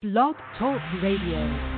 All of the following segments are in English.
Blog Talk Radio.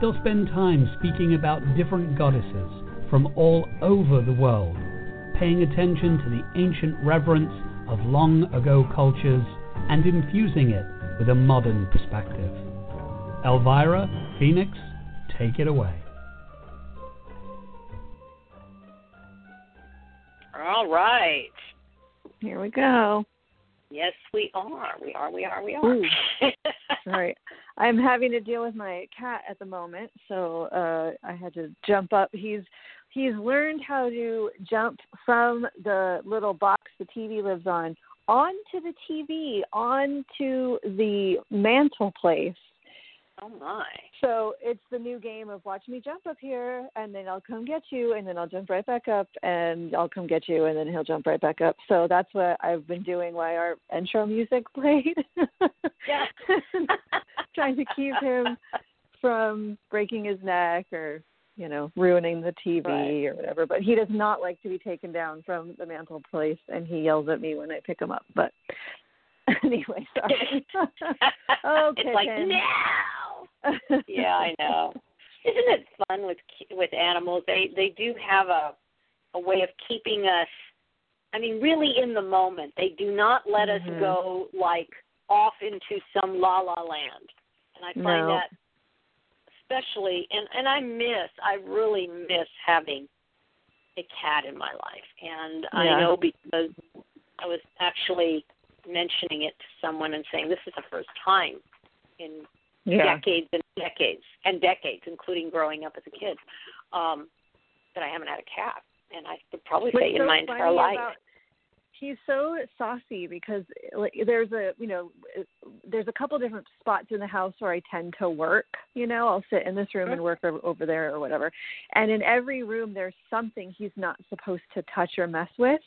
They'll spend time speaking about different goddesses from all over the world, paying attention to the ancient reverence of long ago cultures and infusing it with a modern perspective. Elvyra, Phoenix, take it away. All right. Here we go. Yes, we are. We are. We are. We are. Ooh. Sorry. I'm having to deal with my cat at the moment, so uh I had to jump up. He's he's learned how to jump from the little box the TV lives on onto the TV, onto the mantle place. Oh my. So it's the new game of watch me jump up here, and then I'll come get you, and then I'll jump right back up, and I'll come get you, and then he'll jump right back up. So that's what I've been doing while our intro music played. Yeah. Trying to keep him from breaking his neck or you know ruining the TV Right. or whatever. But he does not like to be taken down from the mantle place, and he yells at me when I pick him up. But anyway, sorry. okay, it's like Ken. Yeah, I know. Isn't it fun with with animals? They they do have a a way of keeping us. I mean, really in the moment. They do not let Mhm. us go like off into some la la land. And I find No. that especially and and I miss I really miss having a cat in my life. And I know because I was actually mentioning it to someone and saying this is the first time in yeah. decades and decades and decades, including growing up as a kid, um, that I haven't had a cat. And I would probably What's say in my entire life. about- he's so saucy because like, there's a you know there's a couple different spots in the house where I tend to work. You know, I'll sit in this room and work over, over there or whatever. And in every room, there's something he's not supposed to touch or mess with.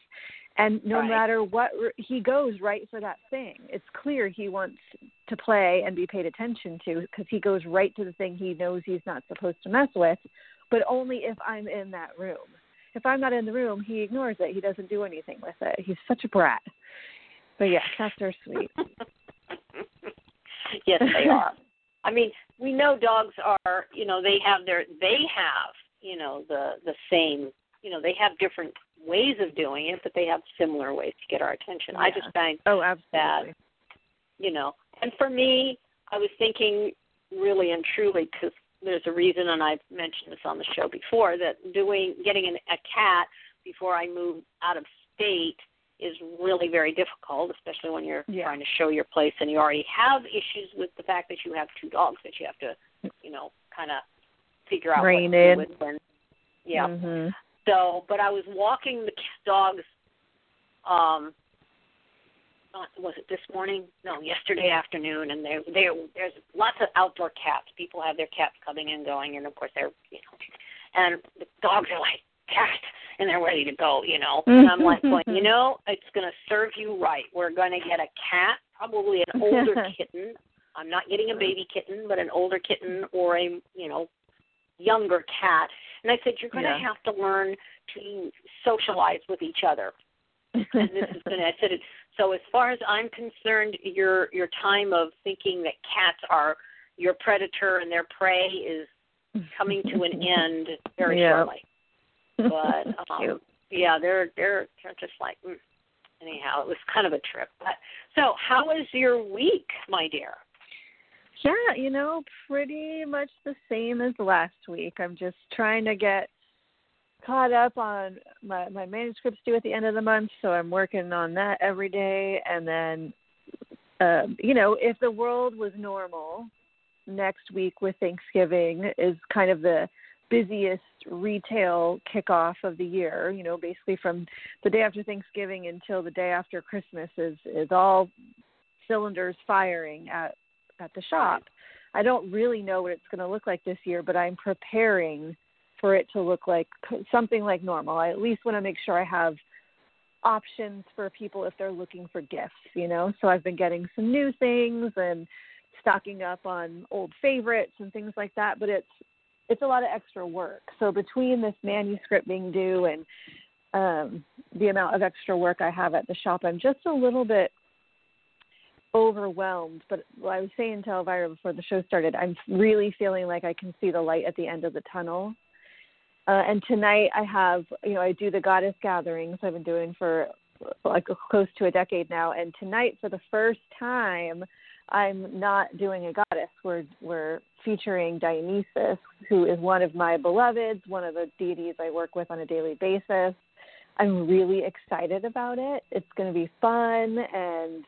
And no Right. matter what, he goes right for that thing. It's clear he wants to play and be paid attention to because he goes right to the thing he knows he's not supposed to mess with, but only if I'm in that room if I'm not in the room, he ignores it. He doesn't do anything with it. He's such a brat. But yeah, cats are sweet. yes, they are. I mean, we know dogs are, you know, they have their, they have, you know, the the same, you know, they have different ways of doing it, but they have similar ways to get our attention. I just find Oh, absolutely. you know. And for me, I was thinking really and truly because there's a reason, and I've mentioned this on the show before, that doing getting an, a cat before I move out of state is really very difficult, especially when you're Yeah. trying to show your place and you already have issues with the fact that you have two dogs that you have to, you know, kind of figure out Rein what to do with. Yeah. Mhm. So, but I was walking the dogs. Um, not, was it this morning? No, yesterday afternoon, and there, there, there's lots of outdoor cats. People have their cats coming and going, and of course they're, you know, and the dogs are like cat, and they're ready to go, you know. And I'm like going, you know, it's going to serve you right. We're going to get a cat, probably an older kitten. I'm not getting a baby kitten, but an older kitten or a, you know, younger cat, and I said you're going to Yeah. have to learn to socialize with each other. and this is going to. I said it. So as far as I'm concerned, your your time of thinking that cats are your predator and their prey is coming to an end very Yeah. shortly. But um, yeah, they're they're they're just like mm. anyhow. It was kind of a trip. But so, how was your week, my dear? Yeah, you know, pretty much the same as last week. I'm just trying to get caught up on my my manuscripts due at the end of the month, so I'm working on that every day. And then, um, you know, if the world was normal, next week with Thanksgiving is kind of the busiest retail kickoff of the year. You know, basically from the day after Thanksgiving until the day after Christmas is is all cylinders firing at at the shop. I don't really know what it's going to look like this year, but I'm preparing for it to look like something like normal. I at least want to make sure I have options for people if they're looking for gifts, you know. So I've been getting some new things and stocking up on old favorites and things like that, but it's it's a lot of extra work. So between this manuscript being due and um the amount of extra work I have at the shop, I'm just a little bit overwhelmed. But I was saying to Elvyra before the show started, I'm really feeling like I can see the light at the end of the tunnel. Uh, and tonight I have, you know, I do the goddess gatherings I've been doing for like close to a decade now. And tonight, for the first time, I'm not doing a goddess. We're we're featuring Dionysus, who is one of my beloveds, one of the deities I work with on a daily basis. I'm really excited about it. It's going to be fun and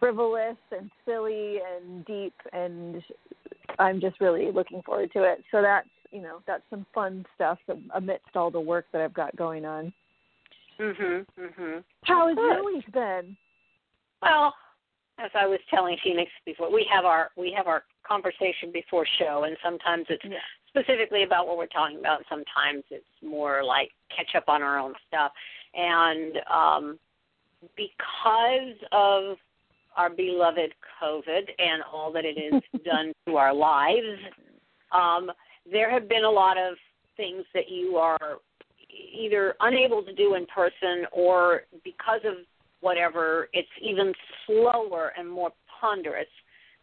frivolous and silly and deep and I'm just really looking forward to it. So that's, you know, that's some fun stuff amidst all the work that I've got going on. Mhm. Mhm. How has Good. your week been? Well, as I was telling Phoenix before, we have our we have our conversation before show, and sometimes it's Yeah. specifically about what we're talking about. and Sometimes it's more like catch up on our own stuff, and um, because of our beloved COVID and all that it has done to our lives, um, there have been a lot of things that you are either unable to do in person or because of whatever, it's even slower and more ponderous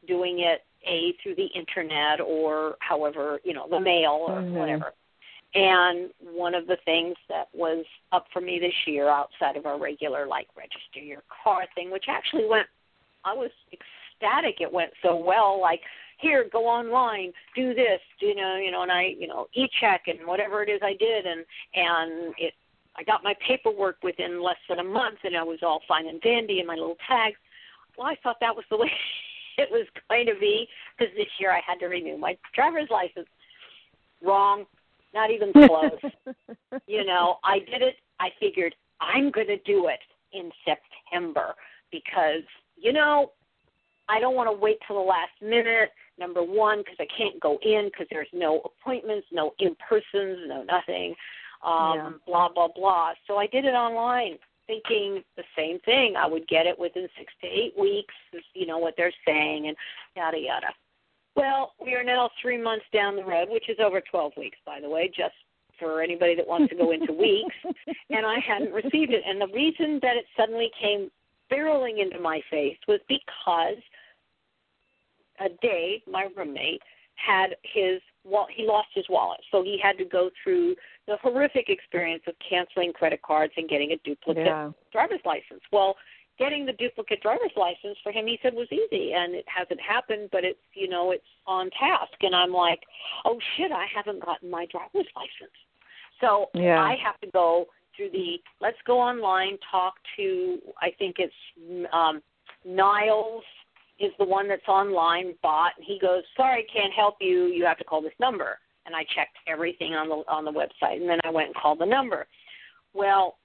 doing it a through the internet or however you know the mail or Mhm. whatever. And one of the things that was up for me this year outside of our regular like register your car thing, which actually went, I was ecstatic. It went so well. Like here, go online, do this, you know, you know, and I, you know, e-check and whatever it is I did, and and it I got my paperwork within less than a month, and I was all fine and dandy, and my little tags. Well, I thought that was the way it was going to be because this year I had to renew my driver's license. Wrong, not even close. you know, I did it. I figured I'm going to do it in September because you know I don't want to wait till the last minute. Number one, because I can't go in because there's no appointments, no in persons, no nothing um, Yeah. blah blah blah. So I did it online, thinking the same thing. I would get it within six to eight weeks. You know what they're saying, and yada yada. Well, we are now three months down the road, which is over twelve weeks, by the way, just for anybody that wants to go into weeks. And I hadn't received it, and the reason that it suddenly came barreling into my face was because a day my roommate had his well he lost his wallet so he had to go through the horrific experience of canceling credit cards and getting a duplicate yeah. driver's license well getting the duplicate driver's license for him he said was easy and it hasn't happened but it's you know it's on task and i'm like oh shit i haven't gotten my driver's license so Yeah. i have to go through the let's go online talk to i think it's um niles is the one that's online bot and he goes sorry can't help you. You have to call this number. And i checked everything on the on the website and then i went and called the number. Well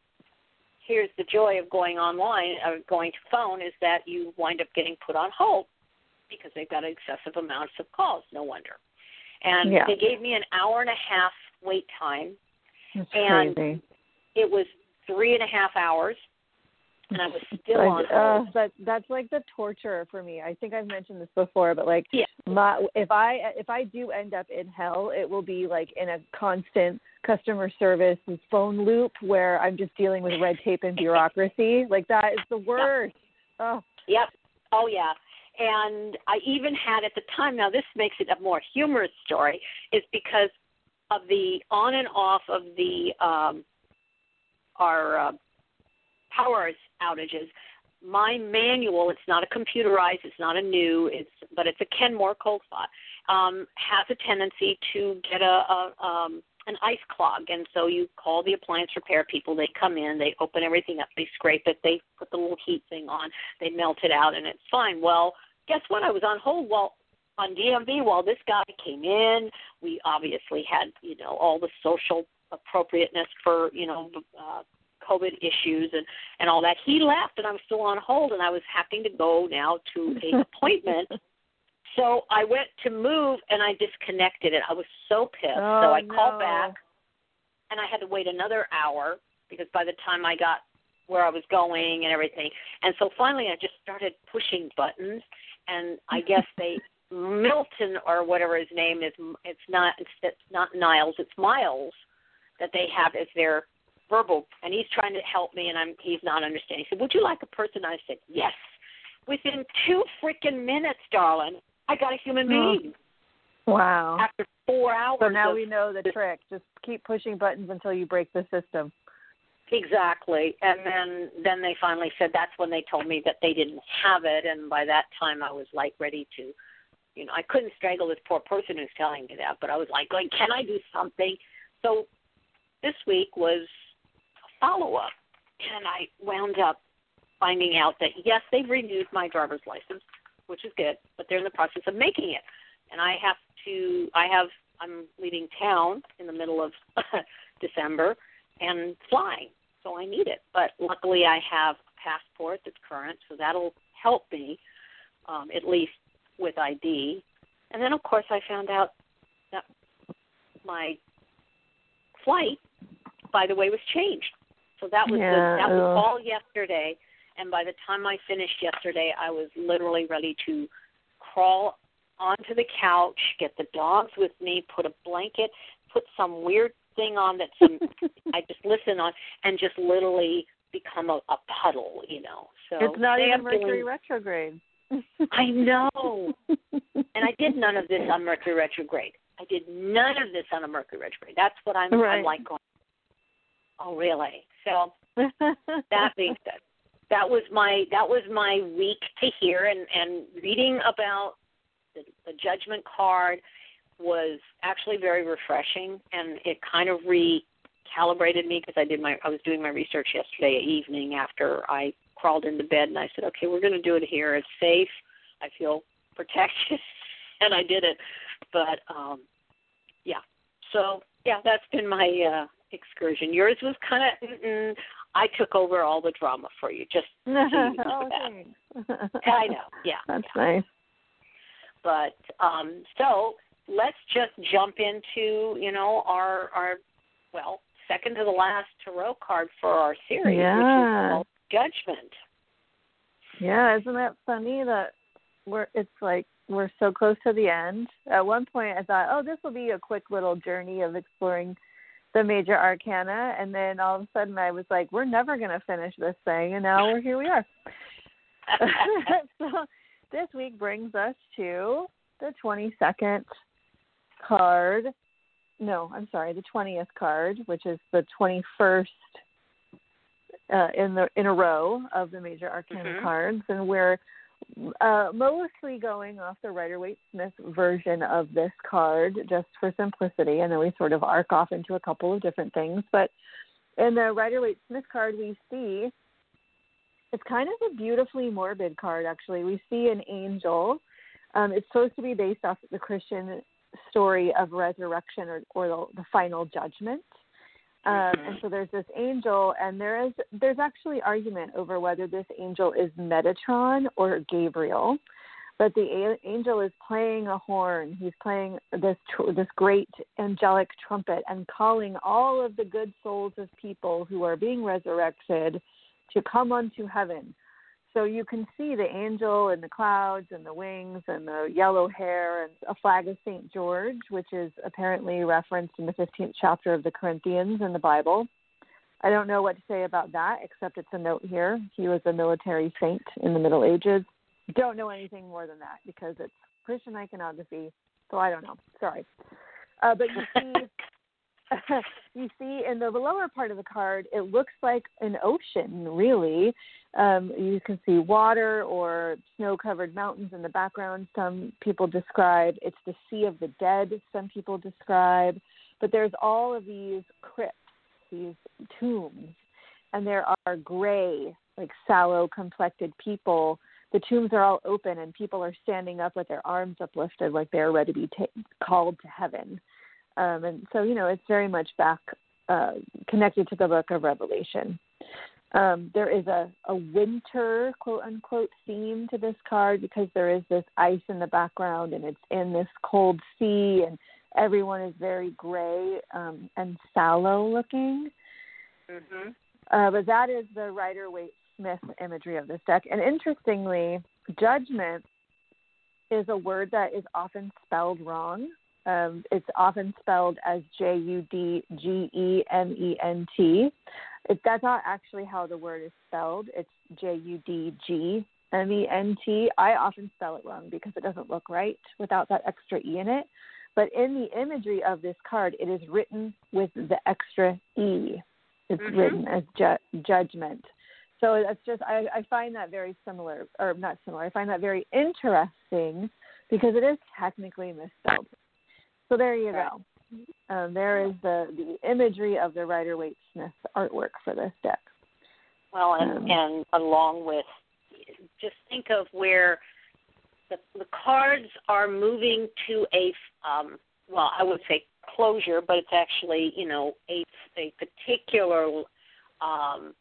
here's the joy of going online or going to phone is that you wind up getting put on hold because they've got excessive amounts of calls no wonder. And Yeah. they gave me an hour and a half wait time. That's And- crazy. It was three and a half hours and I was still on uh, hold. that that's like the torture for me. I think I've mentioned this before, but like Yeah. my if I if I do end up in hell, it will be like in a constant customer service phone loop where I'm just dealing with red tape and bureaucracy. Like that is the worst. Oh, Yep. Oh yeah. And I even had at the time. Now this makes it a more humorous story, is because of the on and off of the um, our uh, power outages. My manual, it's not a computerized, it's not a new, it's but it's a Kenmore cold spot, um, has a tendency to get a, a um, an ice clog, and so you call the appliance repair people. They come in, they open everything up, they scrape it, they put the little heat thing on, they melt it out, and it's fine. Well, guess what? I was on hold while on DMV while this guy came in. We obviously had you know all the social appropriateness for you know uh, COVID issues and and all that. He left, and I was still on hold, and I was having to go now to a appointment. So I went to move, and I disconnected it. I was so pissed. Oh, so I called back, and I had to wait another hour because by the time I got where I was going and everything, and so finally I just started pushing buttons, and I guess they Milton or whatever his name is. It's not. It's, it's not Niles. It's Miles that they have as their verbal, and he's trying to help me, and I'm he's not understanding. He said, "Would you like a person?" I said, "Yes." Within two freaking minutes, darling, I got a human Oh. being wow. after four hours. So now of, we know the trick. Just keep pushing buttons until you break the system. Exactly. And then then they finally said that's when they told me that they didn't have it and by that time I was like ready to you know, I couldn't strangle this poor person who's telling me that, but I was like going, Can I do something? So this week was a follow up and I wound up finding out that yes, they've renewed my driver's license, which is good, but they're in the process of making it. And I have to I have I'm leaving town in the middle of December and flying. So I need it. But luckily I have a passport that's current, so that'll help me, um, at least with ID. And then of course I found out that my flight, by the way, was changed. So that was Yeah, the, that was all yesterday. And by the time I finished yesterday, I was literally ready to crawl onto the couch, get the dogs with me, put a blanket, put some weird thing on that some I just listen on, and just literally become a, a puddle, you know. So it's not even Mercury retrograde. I know, and I did none of this on Mercury retrograde. I did none of this on a Mercury retrograde. That's what I'm, Right. I'm like going. Oh, really? So that being said, that was my that was my week to hear and and reading about the, the judgment card was actually very refreshing and it kind of recalibrated me because I did my I was doing my research yesterday evening after I crawled into bed and I said okay we're going to do it here. It's safe. I feel protected. And I did it. But um yeah. So yeah that's been my uh excursion yours was kind of I took over all the drama for you just oh. I know yeah That's nice. but um so let's just jump into you know our our well second to the last tarot card for our series Yeah. which is called judgment Yeah, isn't that funny that we're it's like we're so close to the end. At one point I thought, oh, this will be a quick little journey of exploring the major arcana and then all of a sudden I was like, we're never going to finish this thing and now we're here we are. so this week brings us to the 22nd card. No, I'm sorry, the 20th card, which is the 21st uh, in the in a row of the major arcana Mhm. cards, and we're uh, mostly going off the Rider Waite Smith version of this card just for simplicity, and then we sort of arc off into a couple of different things. But in the Rider Waite Smith card, we see it's kind of a beautifully morbid card. Actually, we see an angel. Um, it's supposed to be based off the Christian story of resurrection or, or the, the final judgment. Um, and so there's this angel, and there is there's actually argument over whether this angel is Metatron or Gabriel. But the a- angel is playing a horn. He's playing this tr- this great angelic trumpet and calling all of the good souls of people who are being resurrected to come unto heaven. So you can see the angel and the clouds and the wings and the yellow hair and a flag of St. George, which is apparently referenced in the 15th chapter of the Corinthians in the Bible. I don't know what to say about that, except it's a note here. He was a military saint in the Middle Ages. Don't know anything more than that because it's Christian iconography, so I don't know. Sorry. Uh, but you see you see in the lower part of the card, it looks like an ocean, really. Um, you can see water or snow covered mountains in the background. Some people describe it's the Sea of the Dead, some people describe. But there's all of these crypts, these tombs, and there are gray, like sallow complected people. The tombs are all open, and people are standing up with their arms uplifted, like they're ready to be ta- called to heaven. Um, and so, you know, it's very much back uh, connected to the book of Revelation. Um, there is a, a winter, quote unquote, theme to this card because there is this ice in the background and it's in this cold sea, and everyone is very gray um, and sallow looking. Mm-hmm. Uh, but that is the Rider Waite Smith imagery of this deck. And interestingly, judgment is a word that is often spelled wrong. Um, it's often spelled as J U D G E M E N T. That's not actually how the word is spelled. It's J U D G M E N T. I often spell it wrong because it doesn't look right without that extra E in it. But in the imagery of this card, it is written with the extra E. It's mm-hmm. written as ju- judgment. So that's just, I, I find that very similar, or not similar, I find that very interesting because it is technically misspelled. So there you go. Um, there is the, the imagery of the Rider Waite Smith artwork for this deck. Well, and, um, and along with, just think of where the, the cards are moving to a, um, well, I would say closure, but it's actually, you know, a, a particular um,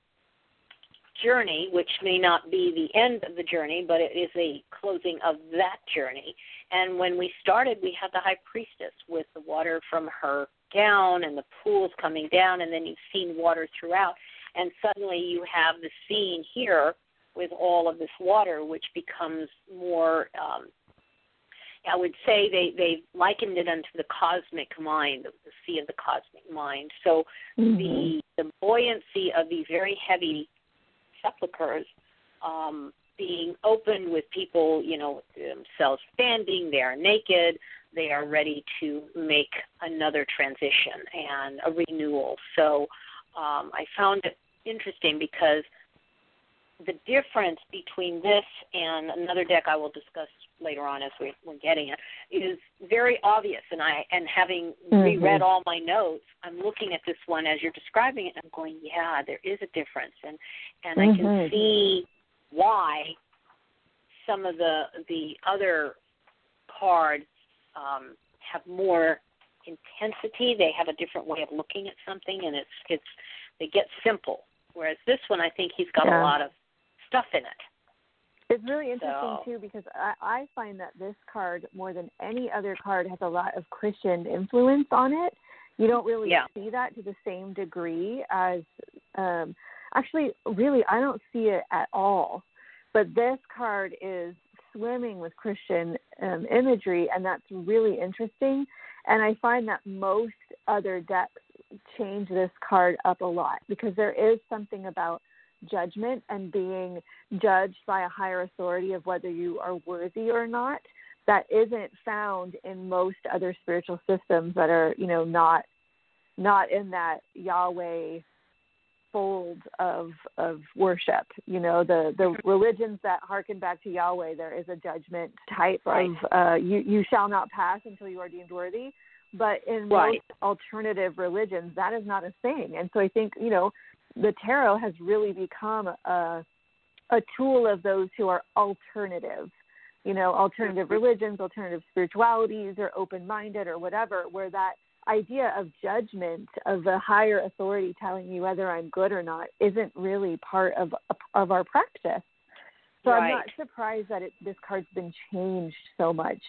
journey, which may not be the end of the journey, but it is a closing of that journey. And when we started, we had the high priestess with the water from her gown and the pools coming down, and then you've seen water throughout. And suddenly you have the scene here with all of this water, which becomes more. Um, I would say they they likened it unto the cosmic mind, the sea of the cosmic mind. So mm-hmm. the the buoyancy of these very heavy sepulchres um, being open with people, you know, themselves standing, they are naked, they are ready to make another transition and a renewal. So um, I found it interesting because the difference between this and another deck I will discuss later on as we, we're getting it is very obvious and I and having mm-hmm. reread all my notes, I'm looking at this one as you're describing it and I'm going, Yeah, there is a difference and and mm-hmm. I can mm-hmm. see why some of the the other cards um, have more intensity. They have a different way of looking at something, and it's it's they get simple. Whereas this one, I think he's got yeah. a lot of stuff in it. It's really interesting so. too because I, I find that this card more than any other card has a lot of Christian influence on it. You don't really yeah. see that to the same degree as um actually really I don't see it at all but this card is swimming with Christian um, imagery, and that's really interesting. And I find that most other decks change this card up a lot because there is something about judgment and being judged by a higher authority of whether you are worthy or not that isn't found in most other spiritual systems that are you know not not in that Yahweh fold of of worship. You know, the the religions that harken back to Yahweh, there is a judgment type right. of uh, you you shall not pass until you are deemed worthy. But in right. most alternative religions, that is not a thing. And so I think you know the tarot has really become a a tool of those who are alternative. You know, alternative Mm-hmm. religions, alternative spiritualities, or open minded, or whatever, where that idea of judgment of a higher authority telling you whether I'm good or not isn't really part of of our practice. So right. I'm not surprised that it, this card's been changed so much.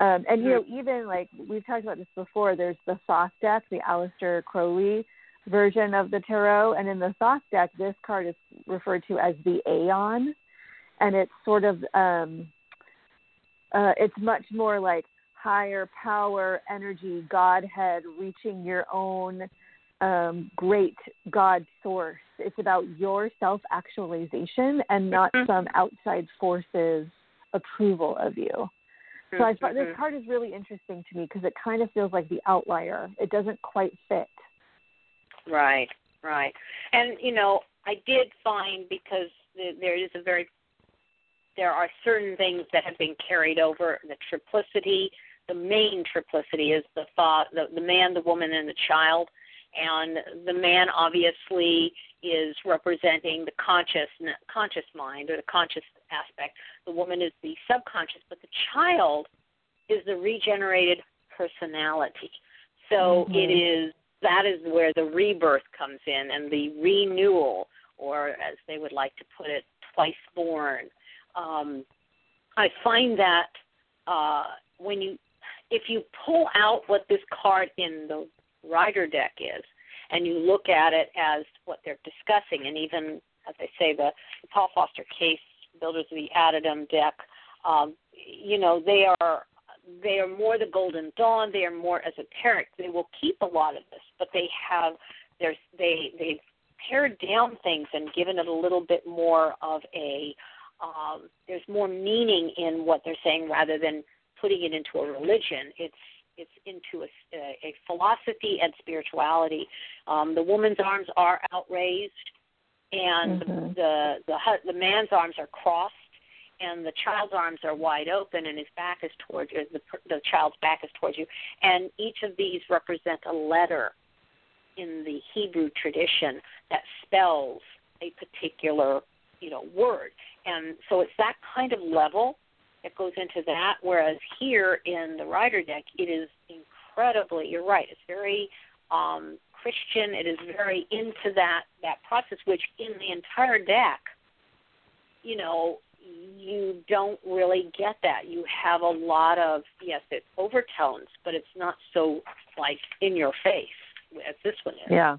Um, and you know, even like we've talked about this before, there's the Thoth deck, the Aleister Crowley version of the tarot, and in the Thoth deck, this card is referred to as the Aeon, and it's sort of um, uh, it's much more like higher power, energy, Godhead, reaching your own um, great God source. It's about your self actualization and not mm-hmm. some outside forces approval of you. So I thought this mm-hmm. card is really interesting to me because it kind of feels like the outlier. It doesn't quite fit. Right, right. And you know, I did find because there is a very there are certain things that have been carried over. The triplicity, the main triplicity is the thought, the, the man, the woman, and the child. And the man obviously is representing the conscious conscious mind or the conscious aspect. The woman is the subconscious, but the child is the regenerated personality. So mm-hmm. it is that is where the rebirth comes in and the renewal, or as they would like to put it, twice born. Um, I find that uh, when you, if you pull out what this card in the rider deck is, and you look at it as what they're discussing, and even as I say, the, Paul Foster Case Builders of the Adytum deck, um, you know, they are they are more the Golden Dawn. They are more esoteric. They will keep a lot of this, but they have there's they they've pared down things and given it a little bit more of a um, there's more meaning in what they're saying rather than putting it into a religion. It's it's into a, a philosophy and spirituality. Um, the woman's arms are outraised, and mm-hmm. the the the man's arms are crossed, and the child's arms are wide open, and his back is towards you. The the child's back is towards you, and each of these represent a letter in the Hebrew tradition that spells a particular you know word, and so it's that kind of level that goes into that. Whereas here in the rider deck, it is incredibly. You're right. It's very um, Christian. It is very into that that process, which in the entire deck, you know, you don't really get that. You have a lot of yes, it's overtones, but it's not so like in your face as this one is. Yeah.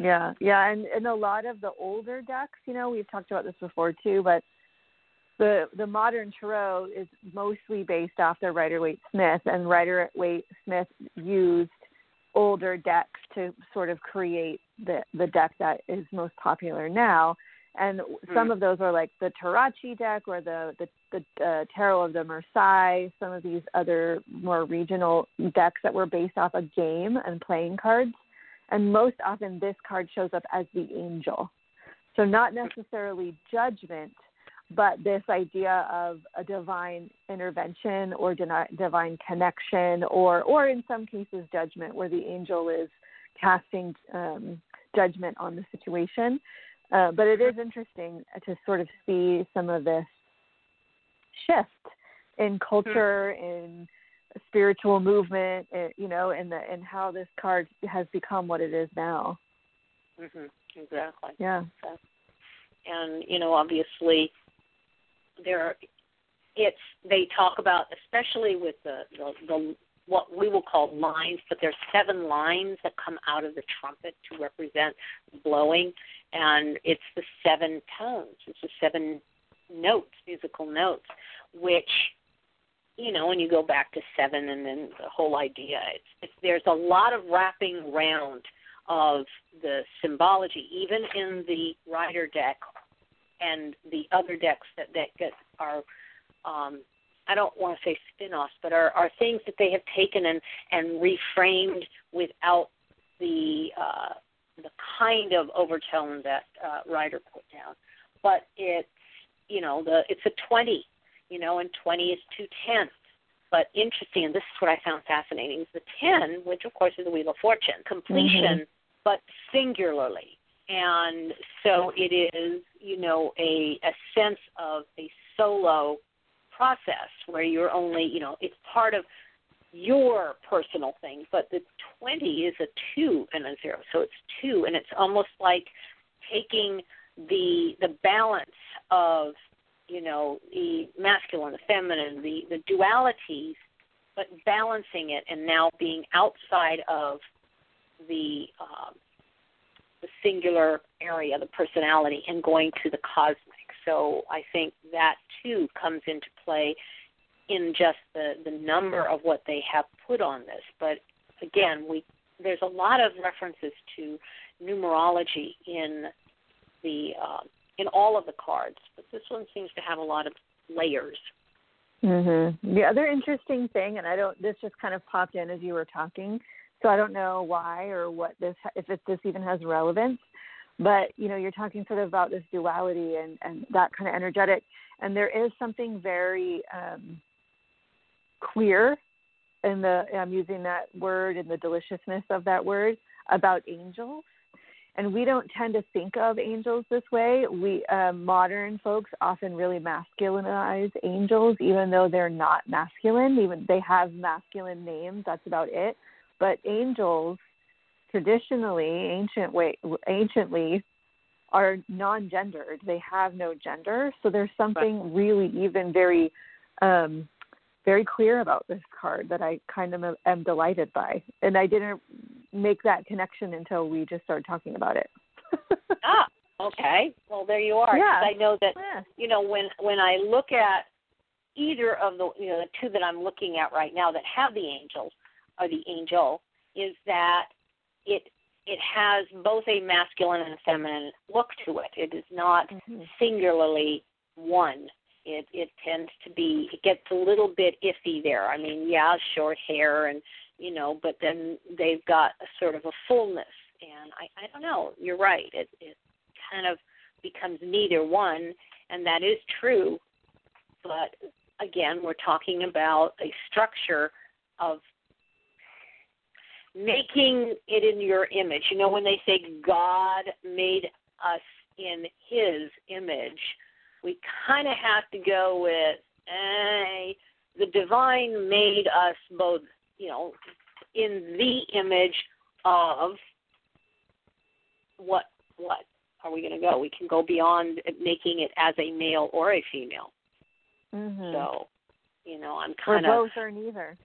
Yeah, yeah, and and a lot of the older decks, you know, we've talked about this before too, but the the modern tarot is mostly based off the Rider Waite Smith, and Rider Waite Smith used older decks to sort of create the the deck that is most popular now. And mm-hmm. some of those are like the Tarocchi deck or the the, the uh, Tarot of the Marseille. Some of these other more regional decks that were based off a game and playing cards. And most often, this card shows up as the angel. So not necessarily judgment, but this idea of a divine intervention or divine connection, or or in some cases judgment, where the angel is casting um, judgment on the situation. Uh, but it is interesting to sort of see some of this shift in culture, in spiritual movement, eh, you know, and the and how this card has become what it is now. Mhm. Exactly. Yeah. And you know, obviously, there are, it's they talk about especially with the, the the what we will call lines, but there's seven lines that come out of the trumpet to represent blowing, and it's the seven tones. It's the seven notes, musical notes, which you know, when you go back to seven and then the whole idea, it's, it's there's a lot of wrapping around of the symbology, even in the rider deck and the other decks that that get are um, I don't want to say spin-offs, but are, are things that they have taken and and reframed without the uh, the kind of overtone that uh, Rider put down. But it's you know the it's a twenty, you know, and twenty is two tenths. But interesting, and this is what I found fascinating, is the ten, which of course is the Wheel of Fortune, completion, mm-hmm. but singularly and so it is you know a a sense of a solo process where you're only you know it's part of your personal thing but the 20 is a 2 and a 0 so it's 2 and it's almost like taking the the balance of you know the masculine the feminine the the dualities but balancing it and now being outside of the um, the singular area, the personality, and going to the cosmic. So I think that too comes into play in just the the number of what they have put on this. But again, we there's a lot of references to numerology in the uh, in all of the cards, but this one seems to have a lot of layers. Mm-hmm. The other interesting thing, and I don't, this just kind of popped in as you were talking, so I don't know why or what this, if it, this even has relevance. But you know, you're talking sort of about this duality and and that kind of energetic, and there is something very um, queer and the. I'm using that word and the deliciousness of that word about angels and we don't tend to think of angels this way. We um, modern folks often really masculinize angels, even though they're not masculine. Even they have masculine names. That's about it. But angels, traditionally, ancient way, anciently, are non-gendered. They have no gender. So there's something really even very um, very clear about this card that I kind of am delighted by. And I didn't make that connection until we just started talking about it. ah, okay. Well, there you are. Yeah. I know that yeah. you know when when I look at either of the you know the two that I'm looking at right now that have the angels or the angel is that it it has both a masculine and a feminine look to it. It is not mm-hmm. singularly one it it tends to be it gets a little bit iffy there. I mean, yeah, short hair and you know, but then they've got a sort of a fullness and I I don't know, you're right. It it kind of becomes neither one and that is true. But again, we're talking about a structure of making it in your image. You know, when they say God made us in his image, we kind of have to go with eh, the divine made us both, you know, in the image of what what are we going to go? We can go beyond making it as a male or a female. Mm-hmm. So, you know, I'm kind of or both or neither.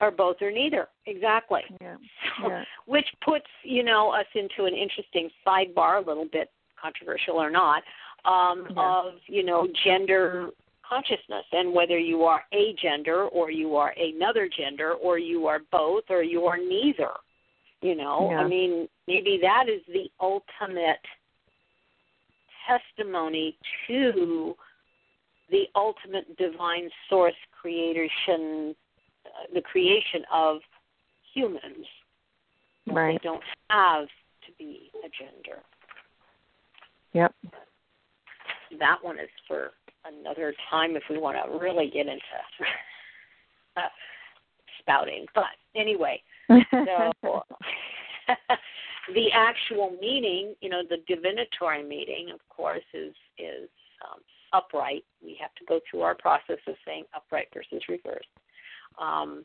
Or both or neither, exactly. Yeah. So, yeah. Which puts you know us into an interesting sidebar, a little bit controversial or not, um, yeah. of you know gender consciousness and whether you are a gender or you are another gender or you are both or you are neither. You know, yeah. I mean, maybe that is the ultimate testimony to the ultimate divine source creation, uh, the creation of humans. Right. They don't have to be a gender. Yep that one is for another time if we want to really get into uh, spouting. But anyway, so the actual meaning, you know, the divinatory meaning, of course, is is um, upright. We have to go through our process of saying upright versus reversed. Um,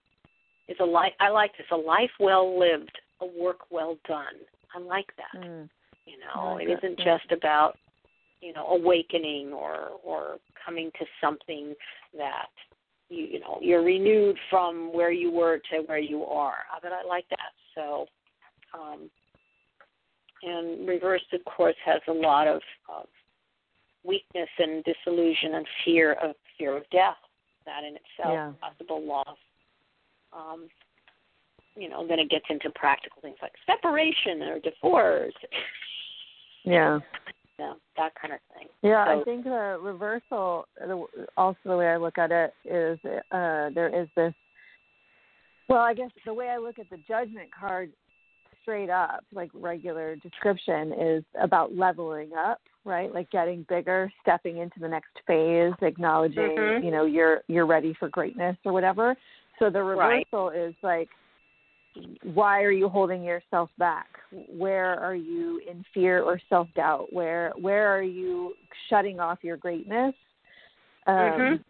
is a life. I like this. A life well lived, a work well done. I like that. Mm. You know, like it that, isn't yeah. just about you know awakening or or coming to something that you you know you're renewed from where you were to where you are. But i like that. So um and reverse of course has a lot of, of weakness and disillusion and fear of fear of death. That in itself Yeah. possible loss. Um you know then it gets into practical things like separation or divorce. Yeah. Yeah, that kind of thing. Yeah, So- I think the reversal. The, also, the way I look at it is uh, there is this. Well, I guess the way I look at the judgment card, straight up, like regular description, is about leveling up, right? Like getting bigger, stepping into the next phase, acknowledging, Mhm. you know, you're you're ready for greatness or whatever. So the Right. reversal is like why are you holding yourself back? Where are you in fear or self doubt where where are you shutting off your greatness? Um Mhm.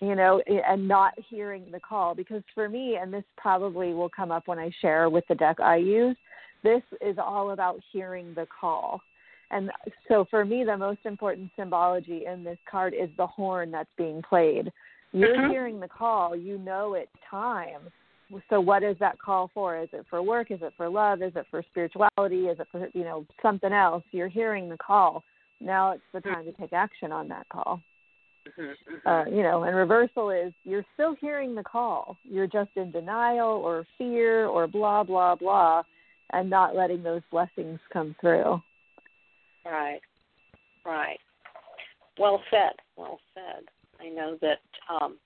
you know and not hearing the call. Because for me and this probably will come up when i share with the deck i use this is all about hearing the call. And so for me the most important symbology in this card is the horn that's being played. You're Mhm. hearing the call. You know it's time so what is that call for? Is it for work? Is it for love? Is it for spirituality? Is it for you know something else? You're hearing the call. Now it's the time to take action on that call. Mm-hmm, Uh, you know, and reversal is you're still hearing the call. You're just in denial or fear or blah blah blah, and not letting those blessings come through. Right. Right. Well said. Well said. I know that um,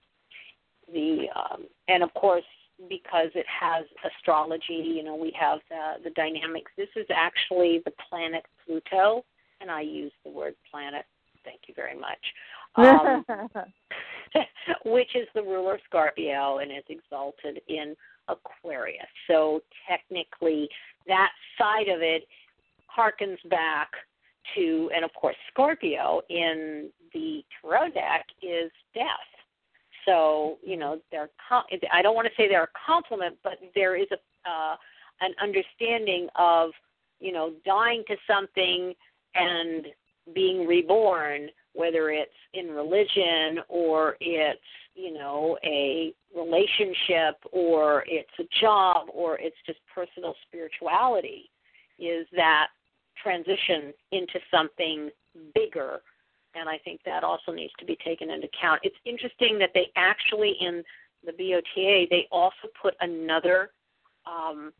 the um, and of course because it has astrology, you know, we have the, the dynamics. This is actually the planet Pluto, and I use the word planet. Thank you very much. Um, which is the ruler Scorpio and is exalted in Aquarius. So technically, that side of it harkens back to, and of course, Scorpio in the tarot deck is death. So you know, they're. I don't want to say they're a compliment, but there is a uh, an understanding of you know dying to something and being reborn, whether it's in religion or it's you know a relationship or it's a job or it's just personal spirituality, is that transition into something bigger and I think that also needs to be taken into account. It's interesting that they actually in the BOTA they also put another um,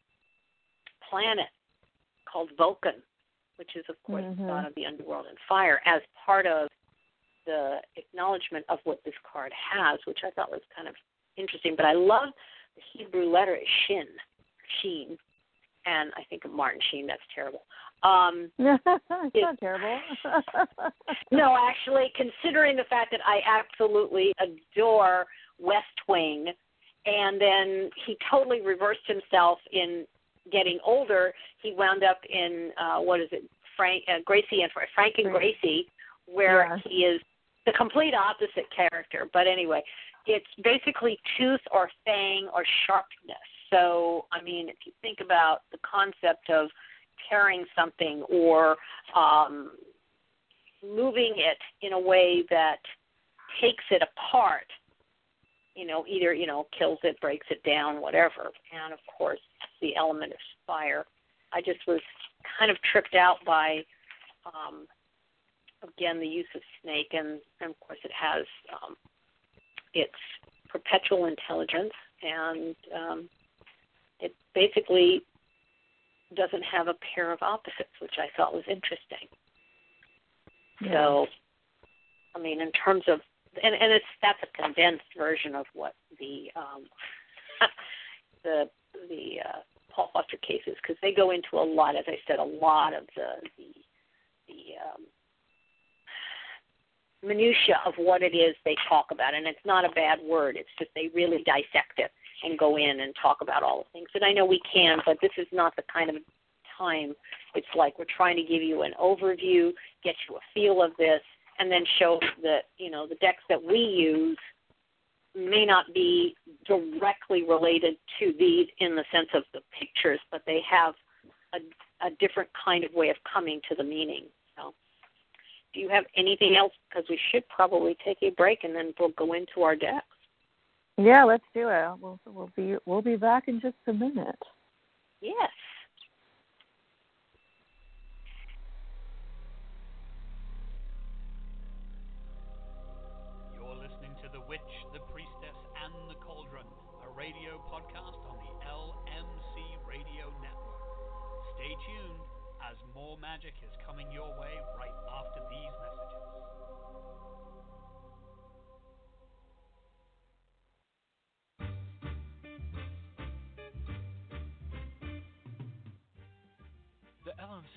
planet called Vulcan, which is of course Mhm. the god of the underworld and fire, as part of the acknowledgement of what this card has, which I thought was kind of interesting. But I love the Hebrew letter is Shin, Sheen, and I think of Martin Sheen. That's terrible. Um, it's It- not terrible. no, actually, considering the fact that I absolutely adore West Wing, and then he totally reversed himself in getting older. He wound up in uh, what is it, Frank uh, Gracie and Frank and Gracie, where Yeah. he is the complete opposite character. But anyway, it's basically tooth or fang or sharpness. So, I mean, if you think about the concept of tearing something or um, moving it in a way that takes it apart, you know, either, you know, kills it, breaks it down, whatever. And of course, the element of fire. I just was kind of tripped out by, um, again, the use of snake, and, and of course, it has um, its perpetual intelligence, and um, it basically doesn't have a pair of opposites, which I thought was interesting. So, I mean, in terms of, and, and it's that's a condensed version of what the um, the the uh, Paul Foster Case's because they go into a lot, as I said, a lot of the the the um, minutia of what it is they talk about, and it's not a bad word. It's just they really dissect it and go in and talk about all the things. And I know we can, but this is not the kind of time. It's like we're trying to give you an overview, get you a feel of this, and then show that you know the decks that we use may not be directly related to these in the sense of the pictures, but they have a, a different kind of way of coming to the meaning. So, do you have anything else? Because we should probably take a break and then we'll go into our decks. Yeah, let's do it. We'll we'll be we'll be back in just a minute. Yes. You're listening to The Witch, The Priestess, and The Cauldron, a radio podcast on the LMC Radio Network. Stay tuned as more magic is coming your way right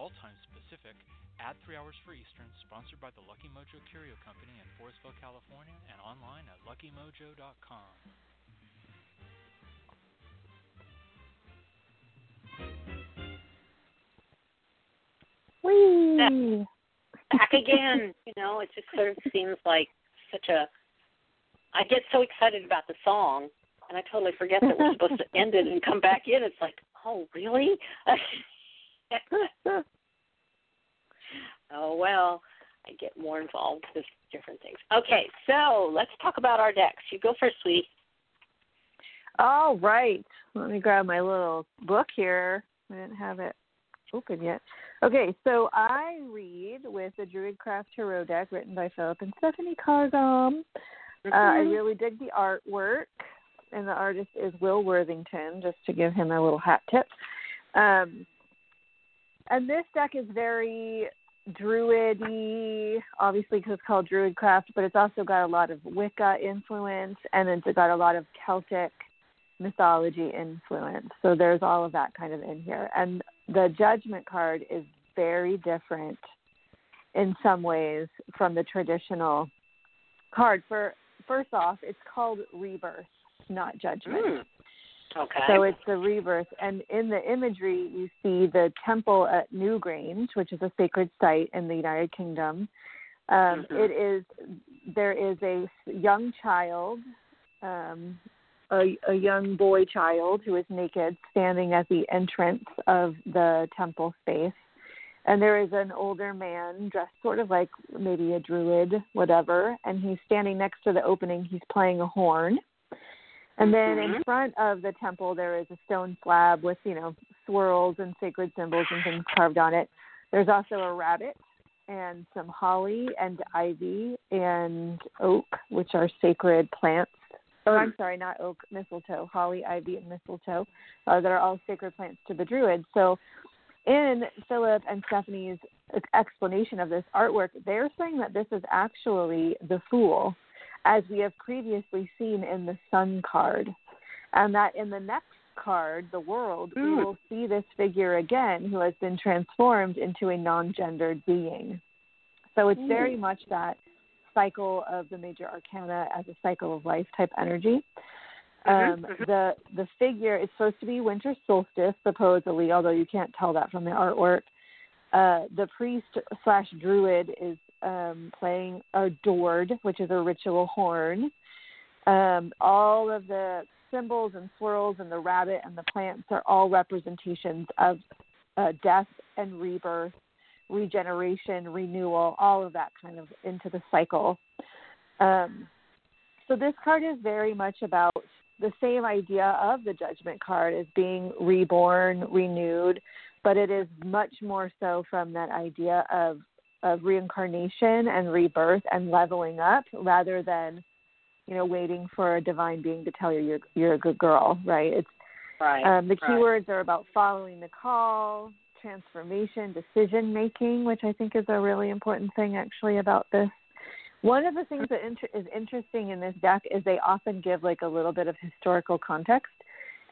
All times Pacific, Add three hours for Eastern, sponsored by the Lucky Mojo Curio Company in Forestville, California, and online at luckymojo.com. Whee! back again. you know, it just sort of seems like such a. I get so excited about the song, and I totally forget that we're supposed to end it and come back in. It's like, oh, really? oh well, I get more involved with different things. Okay, so let's talk about our decks. You go first, sweetie. All right. Let me grab my little book here. I didn't have it open yet. Okay, so I read with the Druidcraft Tarot deck written by Philip and Stephanie Carr-Gomm. Mm-hmm. Uh, I really dig the artwork, and the artist is Will Worthington, just to give him a little hat tip. Um, and this deck is very druidy, obviously because it's called Druidcraft, but it's also got a lot of Wicca influence, and it's got a lot of Celtic mythology influence. So there's all of that kind of in here. And the Judgment card is very different in some ways from the traditional card. For first off, it's called Rebirth, not Judgment. Mm. Okay. So it's the rebirth. And in the imagery, you see the temple at Newgrange, which is a sacred site in the United Kingdom. Um, Mhm. It is there is a young child, um, a, a young boy child who is naked, standing at the entrance of the temple space. And there is an older man dressed sort of like maybe a druid, whatever, and he's standing next to the opening. He's playing a horn. And then in Mhm. front of the temple, there is a stone slab with, you know, swirls and sacred symbols and things carved on it. There's also a rabbit and some holly and ivy and oak, which are sacred plants. Oh, I'm sorry, not oak, mistletoe, holly, ivy, and mistletoe, uh, that are all sacred plants to the druids. So, in Philip and Stephanie's explanation of this artwork, they're saying that this is actually the Fool, as we have previously seen in the Sun card, and that in the next card, the World, we will see this figure again, who has been transformed into a non-gendered being. So it's very much that cycle of the major arcana as a cycle of life type energy. Mhm, Um, mhm. The the figure is supposed to be winter solstice, supposedly, although you can't tell that from the artwork. Uh, the priest slash druid is um, playing a dord, which is a ritual horn. Um, all of the symbols and swirls and the rabbit and the plants are all representations of uh, death and rebirth, regeneration, renewal, all of that kind of into the cycle. Um, so this card is very much about the same idea of the judgment card as being reborn, renewed, but it is much more so from that idea of of reincarnation and rebirth and leveling up rather than you know waiting for a divine being to tell you you're you're a good girl right it's right. um, the right. keywords are about following the call transformation decision making which i think is a really important thing actually about this one of the things that inter- is interesting in this deck is they often give like a little bit of historical context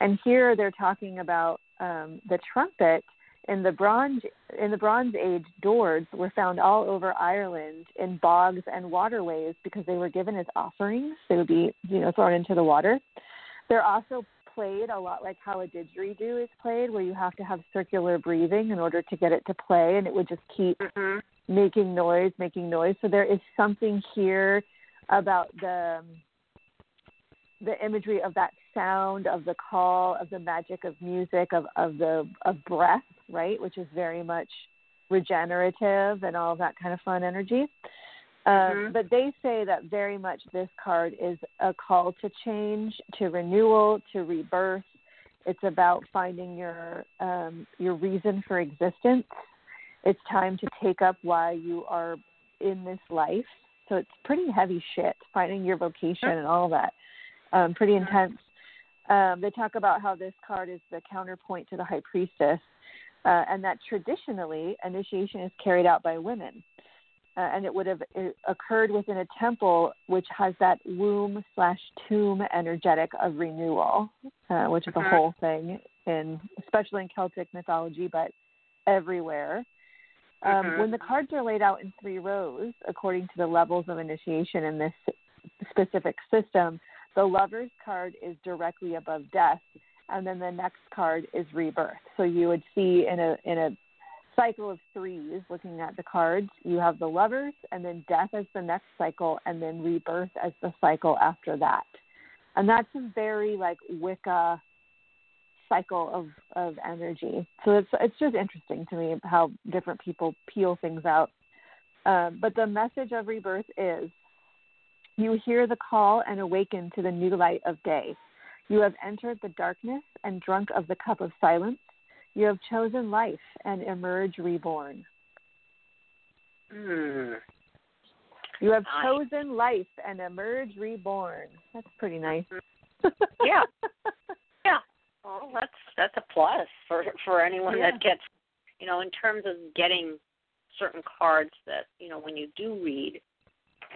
and here they're talking about um, the trumpet in the bronze in the Bronze Age, Dords were found all over Ireland in bogs and waterways because they were given as offerings. They would be, you know, thrown into the water. They're also played a lot like how a didgeridoo is played, where you have to have circular breathing in order to get it to play, and it would just keep Mhm. making noise, making noise. So there is something here about the the imagery of that sound, of the call, of the magic of music, of of the of breath, right, which is very much regenerative and all that kind of fun energy. Um, Mhm. But they say that very much this card is a call to change, to renewal, to rebirth. It's about finding your um, your reason for existence. It's time to take up why you are in this life. So it's pretty heavy shit, finding your vocation and all that. Um, pretty intense. Um, they talk about how this card is the counterpoint to the high priestess, uh, and that traditionally initiation is carried out by women. Uh, and it would have occurred within a temple which has that womb slash tomb energetic of renewal, uh, which is a Mhm. whole thing in especially in Celtic mythology, but everywhere. Um, Mhm. When the cards are laid out in three rows, according to the levels of initiation in this specific system, the lover's card is directly above death, and then the next card is rebirth. So you would see in a in a cycle of threes looking at the cards. You have the lovers and then death as the next cycle and then rebirth as the cycle after that. And that's a very like Wicca cycle of, of energy. So it's it's just interesting to me how different people peel things out. Um, but the message of rebirth is you hear the call and awaken to the new light of day. You have entered the darkness and drunk of the cup of silence. You have chosen life and emerge reborn. Hmm. You have Nice. chosen life and emerge reborn. That's pretty nice. Yeah. Yeah. Well, that's that's a plus for for anyone Yeah. that gets, you know, in terms of getting certain cards that you know when you do read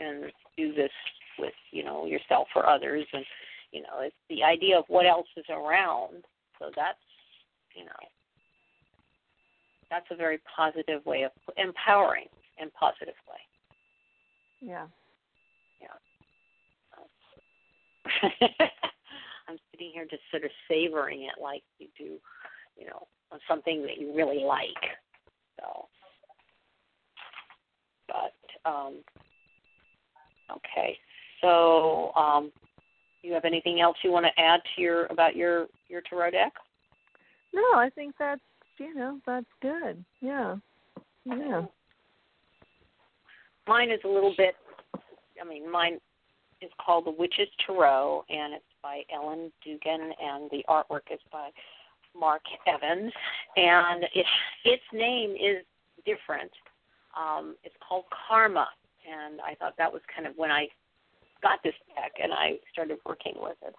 and do this with you know yourself or others, and you know it's the idea of what else is around. So that's you know that's a very positive way of empowering and positive way. yeah. Yeah. I'm sitting here just sort of savoring it like you do, you know, on something that you really like. So, but um, okay. So, um, you have anything else you want to add to your about your your tarot deck? No, I think that's you know that's good. Yeah. Yeah. Mine is a little bit. I mean, mine is called The Witch's Tarot, and it's by Ellen Dugan, and the artwork is by Mark Evans, and it, its name is different. Um, it's called Karma, and I thought that was kind of when I got this deck and I started working with it.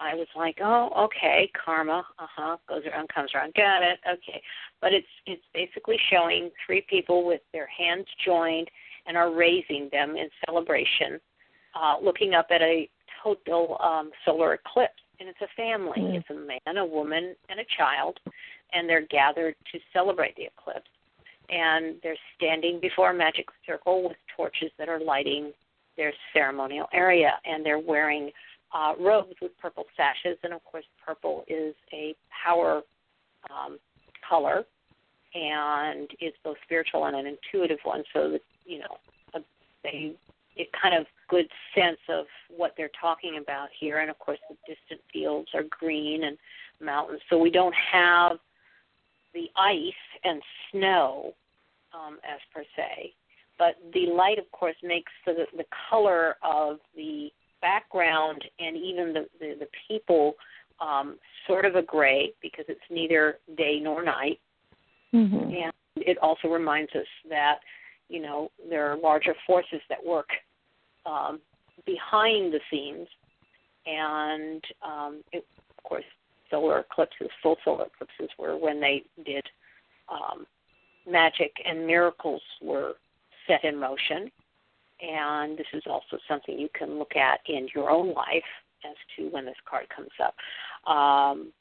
I was like, oh, okay, karma, uh huh, goes around, comes around, got it, okay. But it's it's basically showing three people with their hands joined and are raising them in celebration, uh, looking up at a total um, solar eclipse. And it's a family. Mm. It's a man, a woman, and a child, and they're gathered to celebrate the eclipse. And they're standing before a magic circle with torches that are lighting their ceremonial area, and they're wearing uh, robes with purple sashes, and of course, purple is a power um, color, and is both spiritual and an intuitive one. So that you know, a, they it kind of good sense of what they're talking about here. And of course, the distant fields are green and mountains, so we don't have the ice and snow um, as per se. But the light, of course, makes the the color of the background and even the the, the people um, sort of a gray because it's neither day nor night. Mm-hmm. And it also reminds us that, you know, there are larger forces that work um, behind the scenes. And, um, it, of course, solar eclipses, full solar eclipses were when they did um, magic and miracles were set in motion. And this is also something you can look at in your own life as to when this card comes up. Um,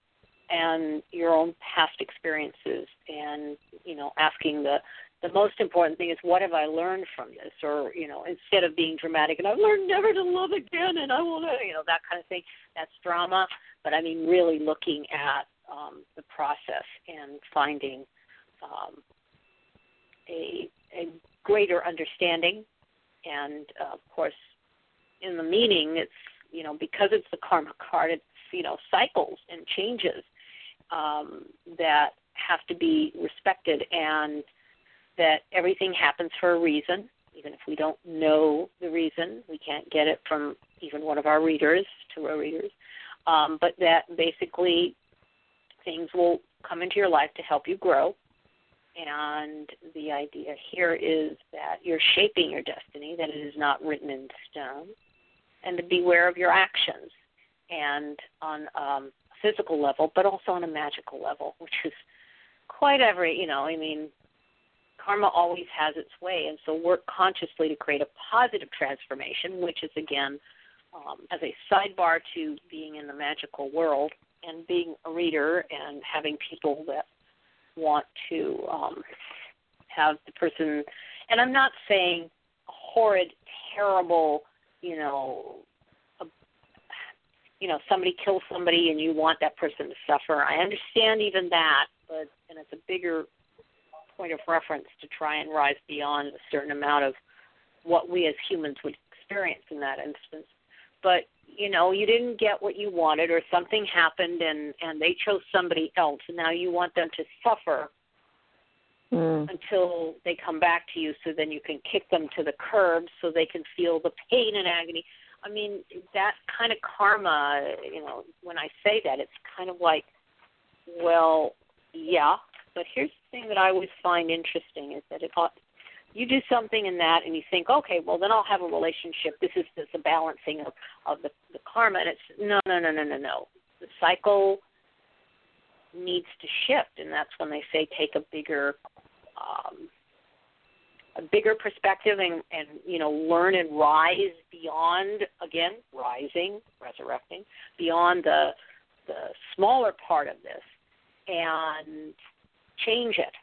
and your own past experiences and you know asking the the most important thing is what have i learned from this? Or you know instead of being dramatic and i've learned never to love again and i to you know that kind of thing. That's drama. But i mean really looking at um the process and finding um a a greater understanding. And uh, of course in the meaning it's you know because it's the karma card it's you know cycles and changes um, that have to be respected and that everything happens for a reason. Even if we don't know the reason we can't get it from even one of our readers tarot readers. Um, but that basically things will come into your life to help you grow. And the idea here is that you're shaping your destiny that it is not written in stone. And to beware of your actions and on um, a physical level, but also on a magical level, which is quite every, you know, I mean, karma always has its way, and so work consciously to create a positive transformation, which is again, um, as a sidebar to being in the magical world and being a reader and having people that want to um, have the person, and I'm not saying horrid, terrible, you know, you know, somebody kills somebody and you want that person to suffer. I understand even that, but and it's a bigger point of reference to try and rise beyond a certain amount of what we as humans would experience in that instance. But you know, you didn't get what you wanted, or something happened, and and they chose somebody else, and now you want them to suffer Mm. until they come back to you, so then you can kick them to the curb, so they can feel the pain and agony. I mean, that kind of karma, you know, when I say that, it's kind of like, well, yeah, but here's the thing that I always find interesting is that it ought, you do something in that and you think, okay, well then I'll have a relationship. This is a balancing of of the the karma, and it's no, no, no, no, no, no. The cycle needs to shift, and that's when they say take a bigger um, a bigger perspective and, and you know learn and rise beyond again rising resurrecting beyond the the smaller part of this and change it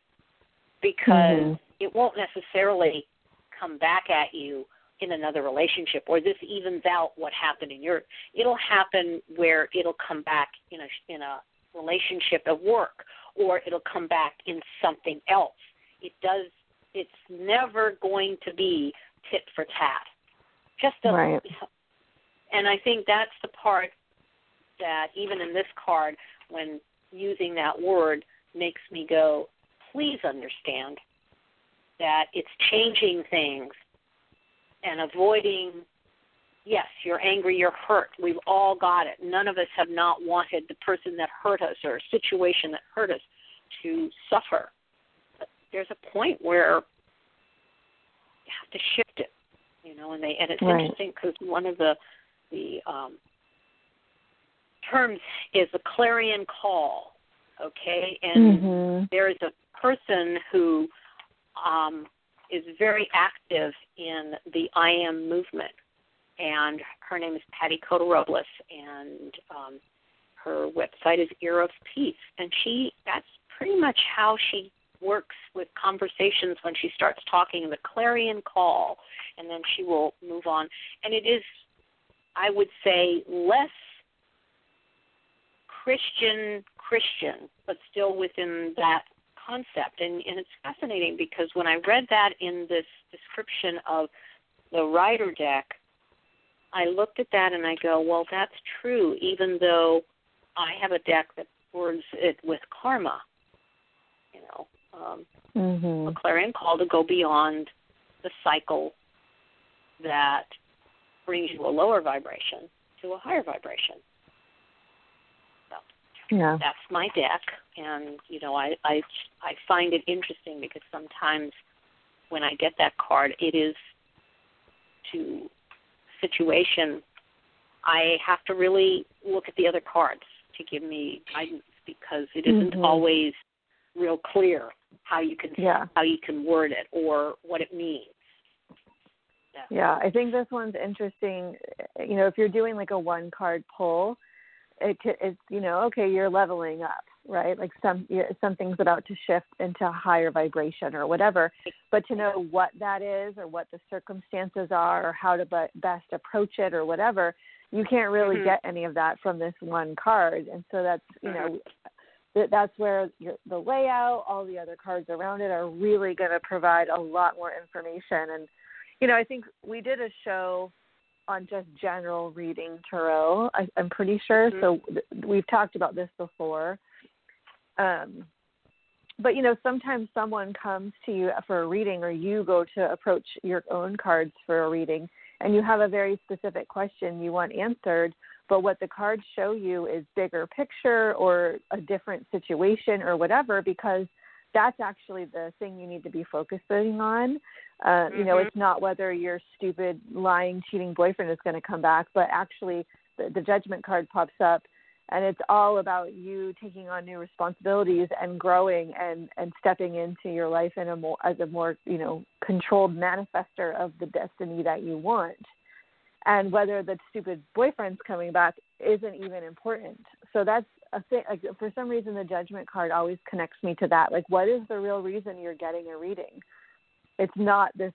because Mhm. it won't necessarily come back at you in another relationship or this evens out what happened in your it'll happen where it'll come back in a in a relationship at work or it'll come back in something else it does it's never going to be tit for tat just a, Right. and i think that's the part that even in this card when using that word makes me go please understand that it's changing things and avoiding yes you're angry you're hurt. We've all got it. None of us have not wanted the person that hurt us or a situation that hurt us to suffer. But there's a point where you have to shift it you know and they and it's Right. interesting because one of the the um terms is a clarion call okay? And Mhm. there is a person who um, is very active in the I am movement, and her name is Patty Cota Robles, and um, her website is Era of Peace, and she that's pretty much how she works with conversations when she starts talking the clarion call, and then she will move on, and it is, I would say, less Christian Christian, but still within that concept. And, and it's fascinating because when I read that in this description of the rider deck, I looked at that and I go, well, that's true, even though I have a deck that words it with karma. You know, um, a Mhm. clarion call to go beyond the cycle that brings you a lower vibration to a higher vibration. Yeah. that's my deck and you know I, I i find it interesting because sometimes when i get that card it is to situation i have to really look at the other cards to give me guidance because it isn't Mhm. always real clear how you can Yeah. how you can word it or what it means Yeah, I think this one's interesting. You know, if you're doing like a one card pull, it it's you know okay you're leveling up, right? Like some you- something's about to shift into a higher vibration or whatever. But to know what that is or what the circumstances are or how to be- best approach it or whatever, you can't really Mhm. get any of that from this one card. And so that's you know. th- That's where your, the layout, all the other cards around it are really going to provide a lot more information. And you know, I think we did a show on just general reading tarot. I, I'm pretty sure. Mhm. So th- we've talked about this before. Um, but you know, sometimes someone comes to you for a reading, or you go to approach your own cards for a reading, and you have a very specific question you want answered. But what the cards show you is bigger picture or a different situation or whatever, because that's actually the thing you need to be focusing on. Uh, You know, Mhm. it's not whether your stupid, lying, cheating boyfriend is going to come back, but actually the, the judgment card pops up, and it's all about you taking on new responsibilities and growing and and stepping into your life in a more as a more you know controlled manifester of the destiny that you want. And whether the stupid boyfriend's coming back isn't even important. So that's a thing. Like for some reason, the judgment card always connects me to that. Like, what is the real reason you're getting a reading? It's not this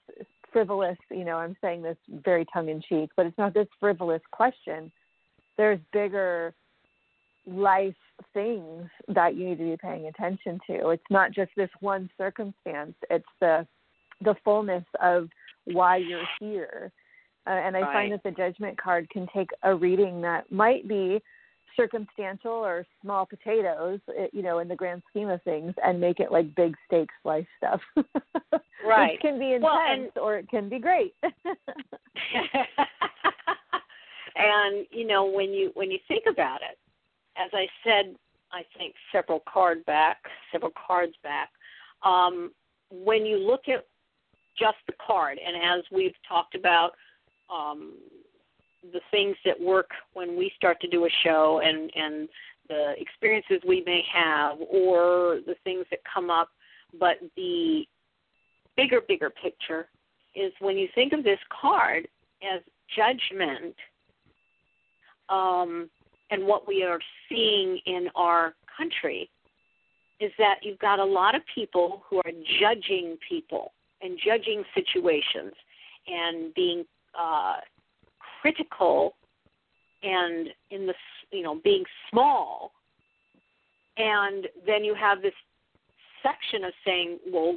frivolous. You know, I'm saying this very tongue in cheek, but it's not this frivolous question. There's bigger life things that you need to be paying attention to. It's not just this one circumstance. It's the the fullness of why you're here. Uh, and I Right. find that the judgment card can take a reading that might be circumstantial or small potatoes, you know, in the grand scheme of things, and make it like big stakes life stuff. Right. Which can be intense Well, and- or it can be great. and you know when you when you think about it, as I said, I think several card back, several cards back. Um, when you look at just the card, and as we've talked about, um, the things that work when we start to do a show, and and the experiences we may have, or the things that come up, but the bigger, bigger picture is when you think of this card as judgment um, and what we are seeing in our country is that you've got a lot of people who are judging people and judging situations and being uh, critical and in the you know being small and then you have this section of saying well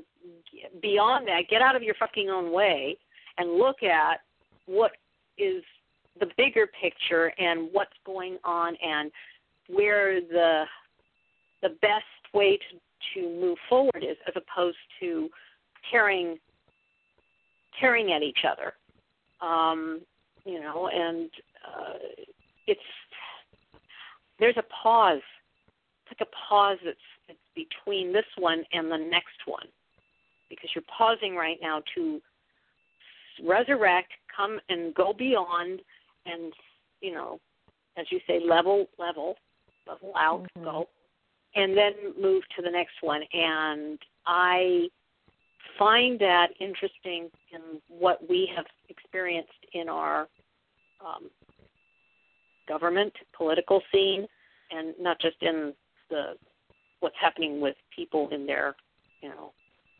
beyond that get out of your fucking own way and look at what is the bigger picture and what's going on and where the the best way to to move forward is as opposed to tearing tearing at each other. Um you know and uh it's there's a pause it's like a pause that's it's between this one and the next one because you're pausing right now to resurrect come and go beyond and you know as you say level level level out Mhm. go and then move to the next one and i find that interesting in what we have experienced in our um, government political scene and not just in the what's happening with people in their you know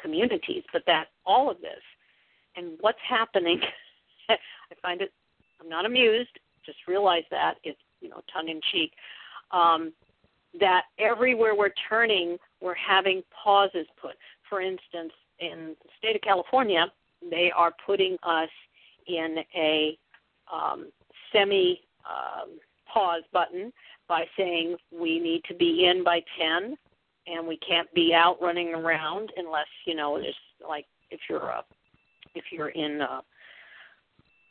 communities but that all of this and what's happening. I find it i'm not amused just realize that it's you know tongue in cheek um, that everywhere we're turning we're having pauses put. For instance in the state of california they are putting us in a um, semi um, pause button by saying we need to be in by 10 and we can't be out running around unless you know there's like if you're uh, if you're in uh,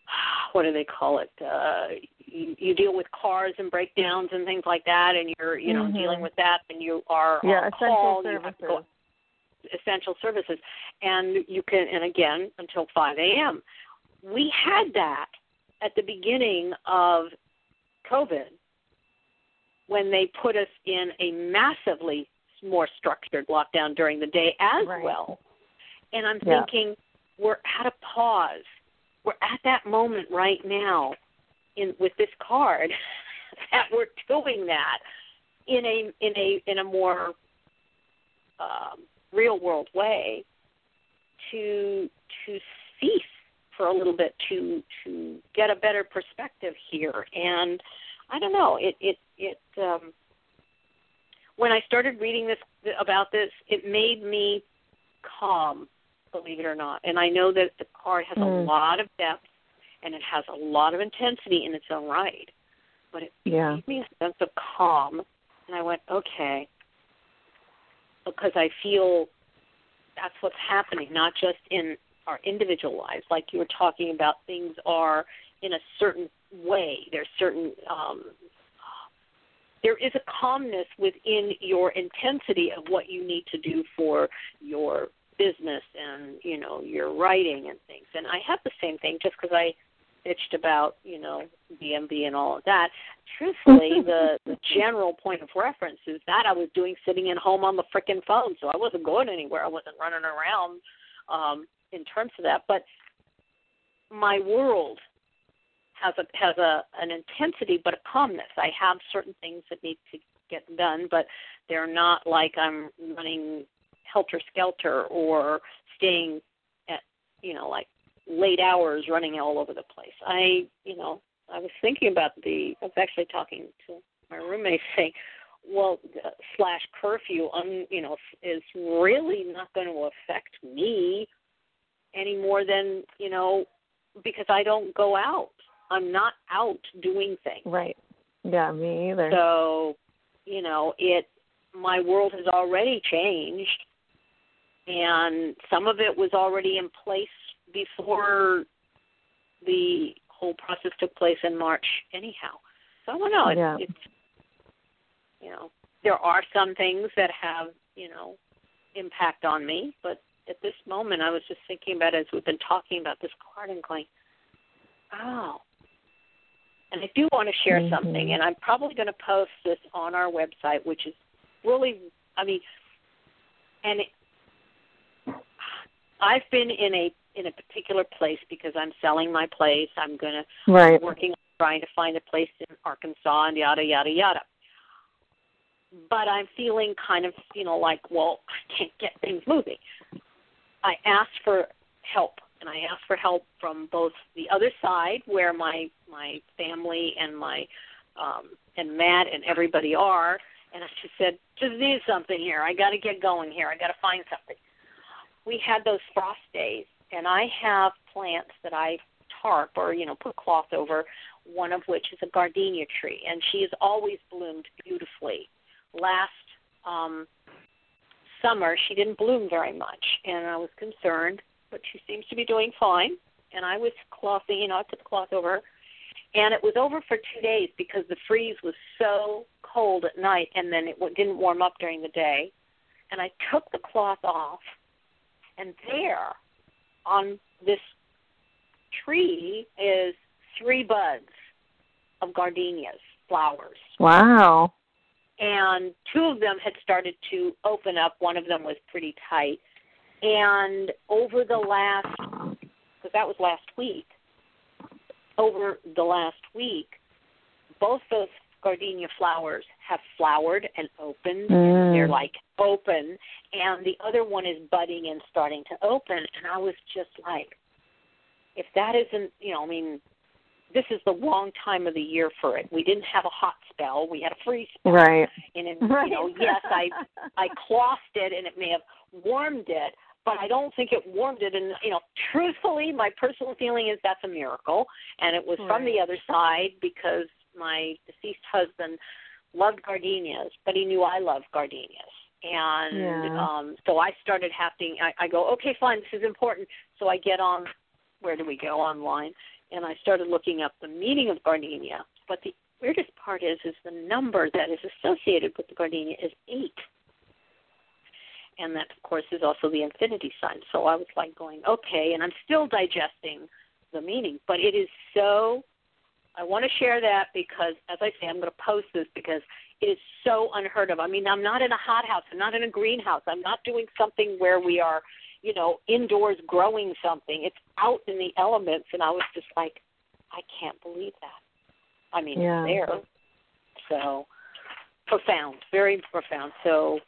what do they call it uh you, you deal with cars and breakdowns and things like that and you're you know Mhm. dealing with that and you are yeah, on essential call you have services. to go essential services and you can and again until 5 a.m. We had that at the beginning of COVID when they put us in a massively more structured lockdown during the day as Right. well. And I'm Yeah. thinking we're at a pause. We're at that moment right now in with this card that we're doing that in a in a in a more um, real world way to to cease for a little bit to to get a better perspective here and I don't know it it it um when I started reading this about this it made me calm believe it or not and I know that the card has a Mm. lot of depth and it has a lot of intensity in its own right but it Yeah. gave me a sense of calm and I went okay because I feel that's what's happening, not just in our individual lives. Like you were talking about, things are in a certain way. There's certain um, there is a calmness within your intensity of what you need to do for your business and you know your writing and things. And I have the same thing just because I bitched about you know DMV and all of that. Truthfully, the the general point of reference is that I was doing sitting at home on the frickin' phone, so I wasn't going anywhere. I wasn't running around um, in terms of that. But my world has a has a an intensity, but a calmness. I have certain things that need to get done, but they're not like I'm running helter skelter or staying at you know like late hours running all over the place. I you know I was thinking about the I was actually talking to my roommate saying, "Well, uh, slash curfew, um, you know, is really not going to affect me any more than you know, because I don't go out. I'm not out doing things. Right. Yeah, me either. So, you know, it my world has already changed and some of it was already in place before the whole process took place in March anyhow. So I don't know. It's, Yeah. it's you know, there are some things that have, you know, impact on me, but at this moment I was just thinking about as we've been talking about this card and going, Oh. And I do want to share Mhm. something and I'm probably gonna post this on our website, which is really I mean and it, I've been in a in a particular place because I'm selling my place. I'm gonna right. working on trying to find a place in Arkansas and yada yada yada. But I'm feeling kind of, you know, like, well, I can't get things moving. I asked for help and I asked for help from both the other side where my my family and my um and Matt and everybody are and I just said, just need something here. I gotta get going here. I gotta find something. We had those frost days and I have plants that I tarp or, you know, put cloth over, one of which is a gardenia tree and she has always bloomed beautifully. Last um summer she didn't bloom very much and I was concerned, but she seems to be doing fine. And I was clothing, you know, I put the cloth over. And it was over for two days because the freeze was so cold at night and then it didn't warm up during the day. And I took the cloth off, and there on this tree is three buds of gardenias, flowers Wow. and two of them had started to open up. One of them was pretty tight. And over the last, because that was last week, over the last week, both those gardenia flowers have flowered and opened. Mm. They're like open, and the other one is budding and starting to open. And I was just like, if that isn't, you know, I mean, this is the wrong time of the year for it. We didn't have a hot spell; we had a freeze spell. Right. And in, Right. you know, yes, I I clothed it and it may have warmed it, but I don't think it warmed it. And you know, truthfully, my personal feeling is that's a miracle, and it was from the other side because my deceased husband loved gardenias, but he knew I loved gardenias. And Yeah. um so I started having I, I go, Okay, fine, this is important. So I get on where do we go online? And I started looking up the meaning of gardenia. But the weirdest part is is the number that is associated with the gardenia is eight. And that of course is also the infinity sign. So I was like going, Okay, and I'm still digesting the meaning. But it is so I want to share that because as I say, I'm gonna post this because it is so unheard of. I mean, I'm not in a hothouse, I'm not in a greenhouse, I'm not doing something where we are, you know, indoors growing something. It's out in the elements and I was just like, I can't believe that. I mean, Yeah. it's there. So profound, very profound. So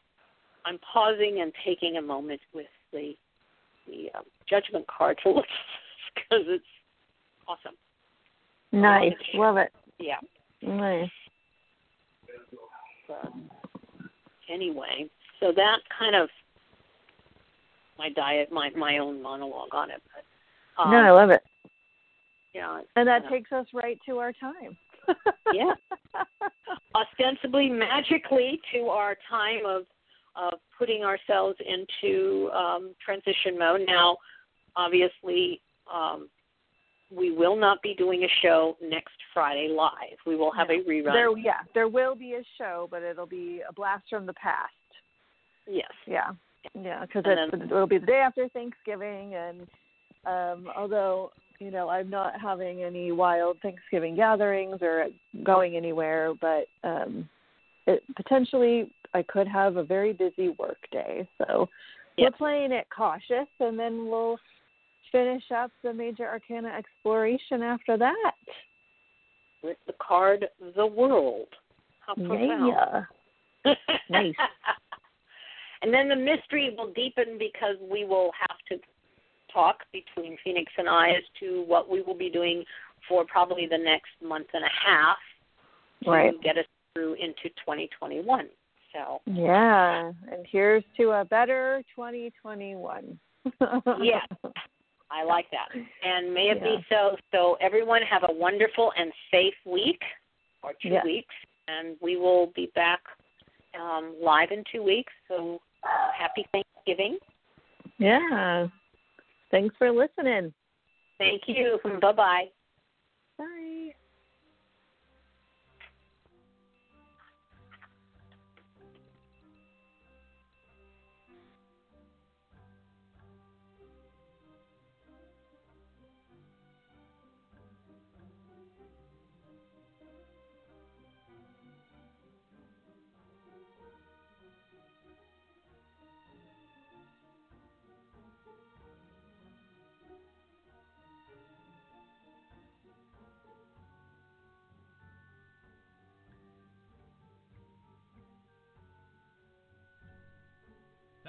I'm pausing and taking a moment with the the um, judgment card to look because it's awesome. Nice. Love it. Yeah. Nice. Anyway, so that kind of my diet, my my own monologue on it. But um, no, I love it. yeah, And that yeah. takes us right to our time. Yeah. ostensibly magically to our time of of putting ourselves into um, transition mode. Now, obviously, um, we will not be doing a show next Friday live. We will have a rerun. There, yeah, there will be a show, but it'll be a blast from the past. yes. Yeah, yeah, because it'll be the day after Thanksgiving, and um, although you know I'm not having any wild Thanksgiving gatherings or going anywhere, but um, it, potentially I could have a very busy work day. So Yep. we're playing it cautious, and then we'll finish up the major arcana exploration after that. With the card, the world. How profound. Yeah. Nice. and then the mystery will deepen because we will have to talk between Phoenix and I as to what we will be doing for probably the next month and a half to Right. get us through into 2021. So Yeah, and here's to a better 2021. yeah, I like that, and may it Yeah. be so. So everyone have a wonderful and safe week or two Yes. weeks, and we will be back um, live in two weeks. So happy Thanksgiving. Yeah. Thanks for listening. Thank you. Bye bye. Bye.